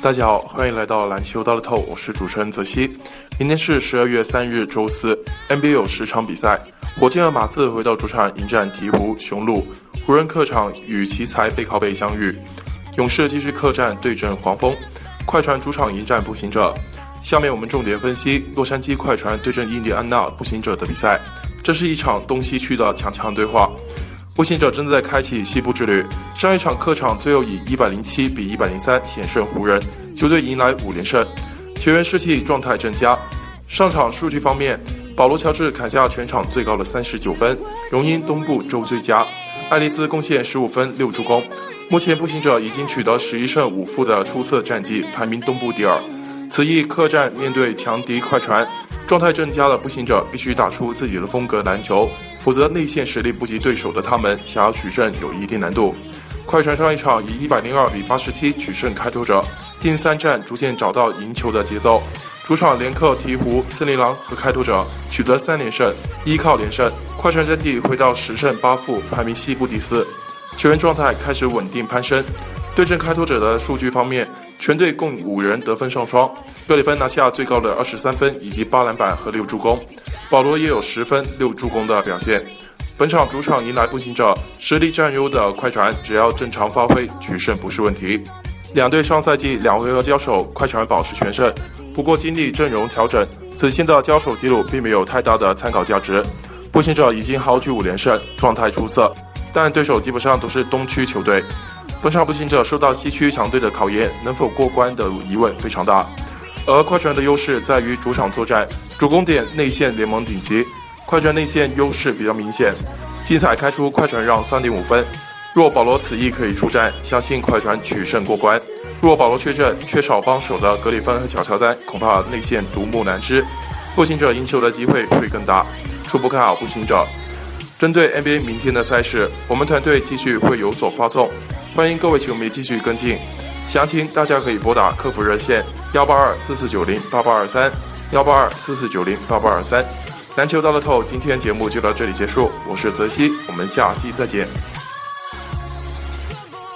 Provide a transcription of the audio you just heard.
大家好，欢迎来到篮球到了透，我是主持人泽西。明天是十二月三日周四，NBA 有十场比赛。火箭和马刺回到主场迎战鹈鹕、雄鹿，湖人客场与奇才背靠背相遇，勇士继续客战对阵黄蜂，快船主场迎战步行者。下面我们重点分析洛杉矶快船对阵印第安纳步行者的比赛。这是一场东西区的强强对话。步行者正在开启西部之旅，上一场客场最后以一百零七比一百零三险胜湖人，球队迎来五连胜，球员士气状态正佳。上场数据方面，保罗乔治砍下全场最高的三十九分，荣膺东部周最佳。爱丽丝贡献十五分六助攻。目前步行者已经取得十一胜五负的出色战绩，排名东部第二。此役客战面对强敌快船，状态正佳的步行者必须打出自己的风格篮球。否则，内线实力不及对手的他们，想要取胜有一定难度。快船上一场以一百零二比八十七取胜开拓者，近三战逐渐找到赢球的节奏。主场连克鹈鹕、森林狼和开拓者，取得三连胜。依靠连胜，快船战绩回到十胜八负，排名西部第四，球员状态开始稳定攀升。对阵开拓者的数据方面，全队共五人得分上双，格里芬拿下最高的二十三分，以及八篮板和六助攻。保罗也有十分六助攻的表现。本场主场迎来步行者，实力占优的快船，只要正常发挥，取胜不是问题。两队上赛季两回合交手，快船保持全胜。不过经历阵容调整，此前的交手记录并没有太大的参考价值。步行者已经豪取五连胜，状态出色，但对手基本上都是东区球队。本场步行者受到西区强队的考验，能否过关的疑问非常大。而快船的优势在于主场作战，主攻点内线联盟顶级，快船内线优势比较明显。精彩开出快船让三点五分，若保罗此役可以出战，相信快船取胜过关。若保罗缺阵，缺少帮手的格里芬和小乔丹，恐怕内线独木难支，步行者赢球的机会会更大。初步看好步行者。针对 NBA 明天的赛事，我们团队继续会有所发送，欢迎各位球迷继续跟进。详情大家可以拨打客服热线幺八二四四九零八八二三幺八二四四九零八八二三。篮球到了透，今天节目就到这里结束，我是泽西，我们下期再见。